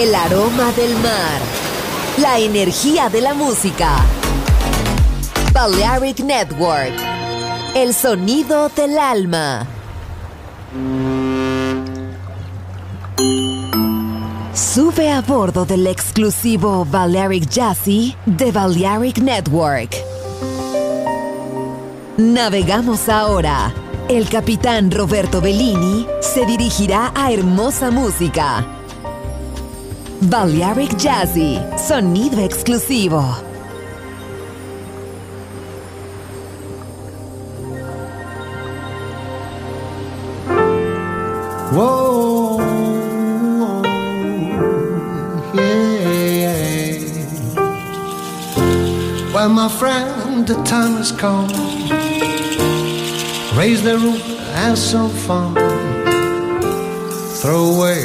El aroma del mar. La energía de la música. Balearic Network. El sonido del alma. Sube a bordo del exclusivo Balearic Jazzy de Balearic Network. Navegamos ahora. El capitán Roberto Bellini se dirigirá a hermosa música. Balearic Jazzy, sonido exclusivo. Well, my friend, the time has come. Raise the roof, have some fun. Throw away,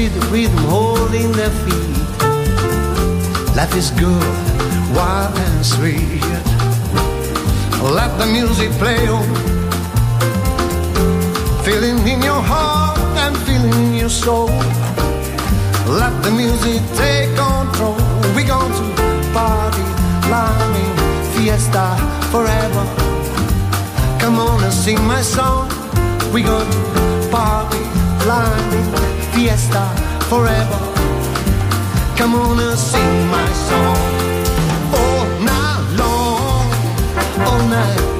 See the rhythm holding their feet. Life is good, wild and sweet. Let the music play on. Feeling in your heart and feeling in your soul. Let the music take control. We're going to party, climbing, fiesta forever. Come on and sing my song. We're going to party, climbing, fiesta forever. Come on and sing my song. All night long, all night,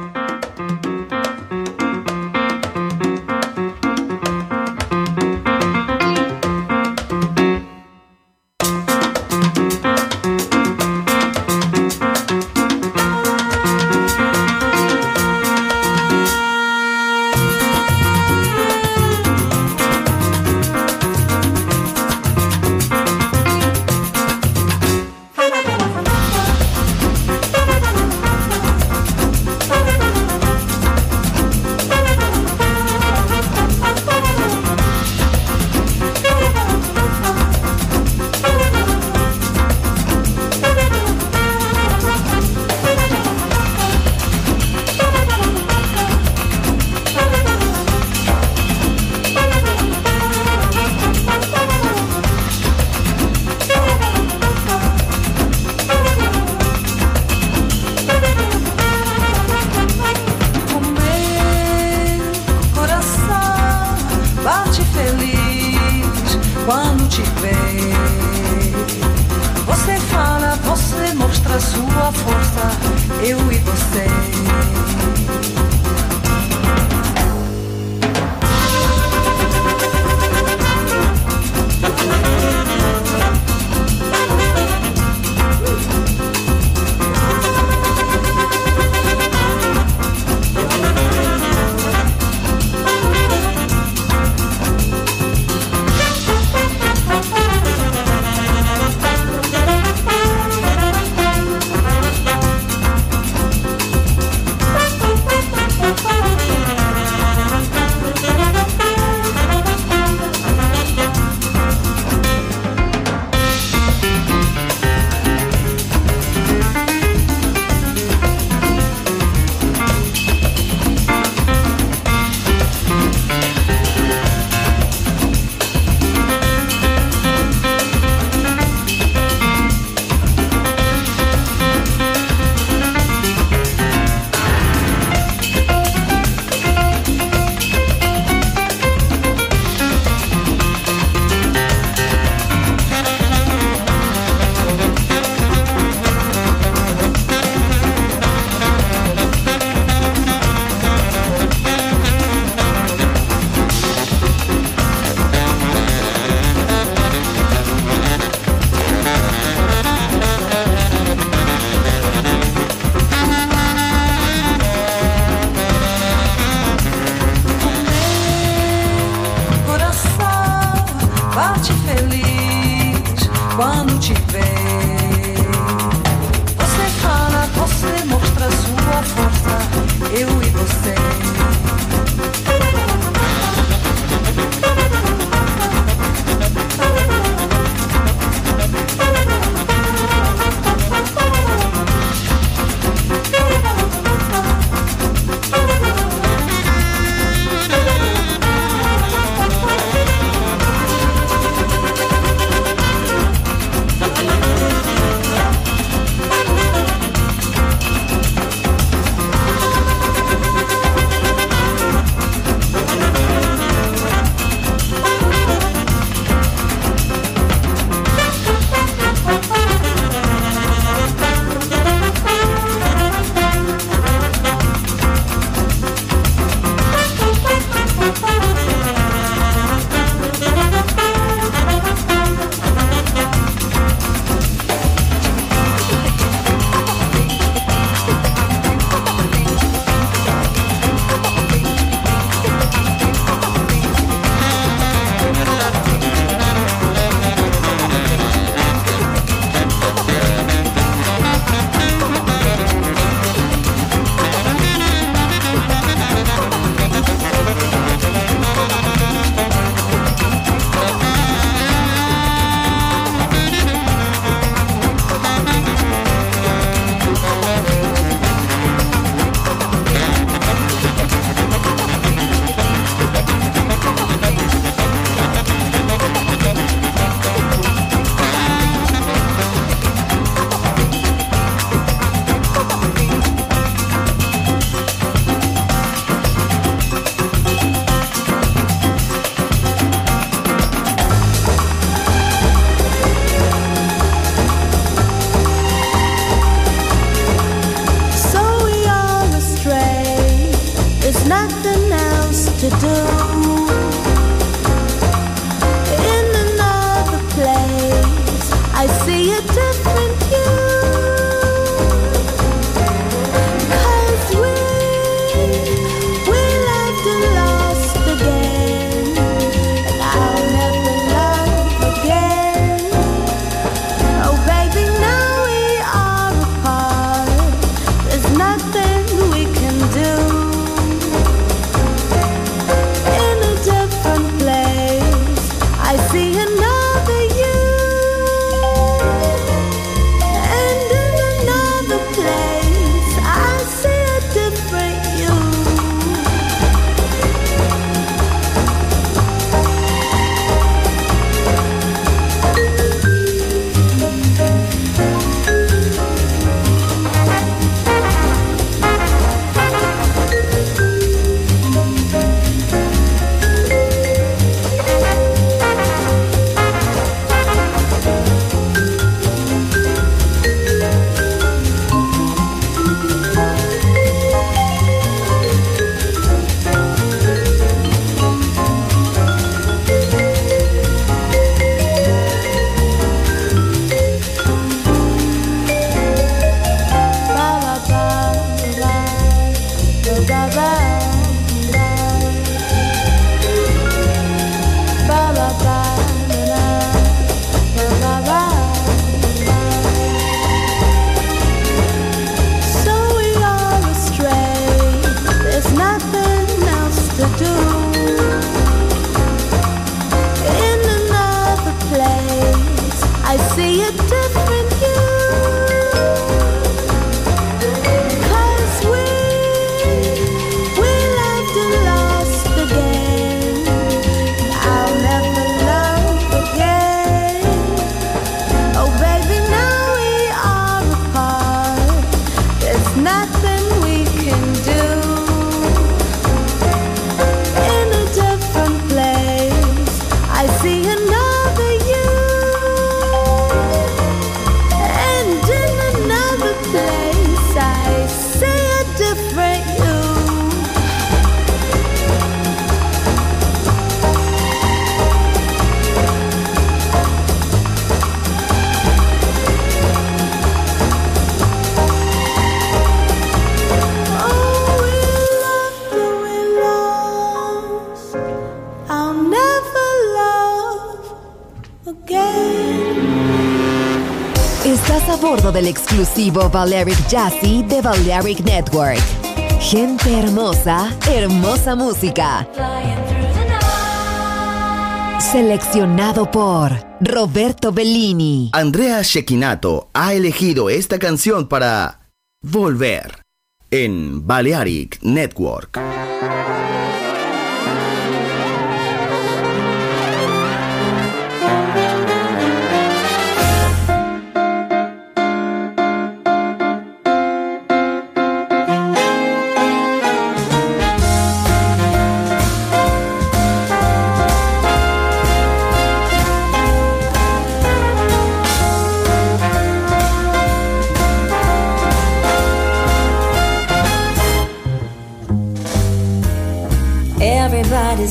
To do. Exclusivo Valeric Jazzy de Valeric Network. Gente hermosa, hermosa música. Seleccionado por Roberto Bellini. Andrea Shekinato ha elegido esta canción para Volver en Balearic Network.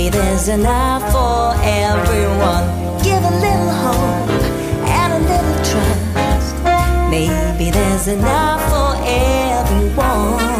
Maybe there's enough for everyone. Give a little hope and a little trust. Maybe there's enough for everyone.